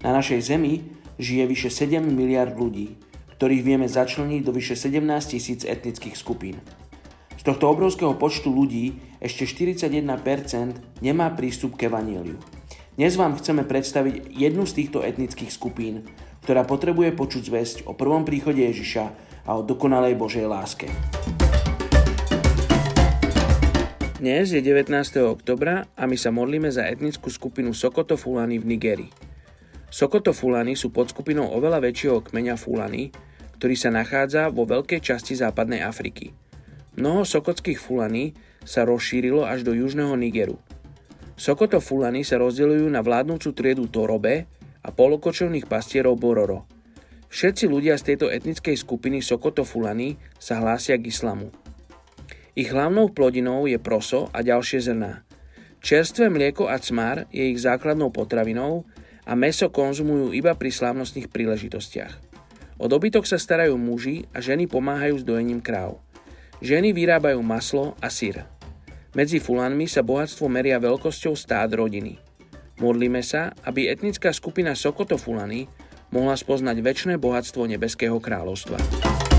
Na našej Zemi žije vyše 7 miliard ľudí, ktorých vieme začleniť do vyše 17 tisíc etnických skupín. Z tohto obrovského počtu ľudí ešte 41% nemá prístup k evaníliu. Dnes vám chceme predstaviť jednu z týchto etnických skupín, ktorá potrebuje počuť zväzť o prvom príchode Ježiša a o dokonalej Božej láske. Dnes je 19. oktobra a my sa modlíme za etnickú skupinu Sokoto Fulani v Nigerii. Sokoto Fulani sú pod skupinou oveľa väčšieho kmeňa Fulani, ktorý sa nachádza vo veľkej časti západnej Afriky. Mnoho sokotských Fulani sa rozšírilo až do južného Nigeru. Sokoto Fulani sa rozdeľujú na vládnúcu triedu Torobe a polokočovných pastierov Bororo. Všetci ľudia z tejto etnickej skupiny Sokoto Fulani sa hlásia k islamu. Ich hlavnou plodinou je proso a ďalšie zrná. Čerstvé mlieko a cmar je ich základnou potravinou a meso konzumujú iba pri slávnostných príležitostiach. O dobytok sa starajú muži a ženy pomáhajú s dojením kráv. Ženy vyrábajú maslo a syr. Medzi Fulanmi sa bohatstvo meria veľkosťou stád rodiny. Modlíme sa, aby etnická skupina Sokoto Fulany mohla spoznať väčšie bohatstvo Nebeského kráľovstva.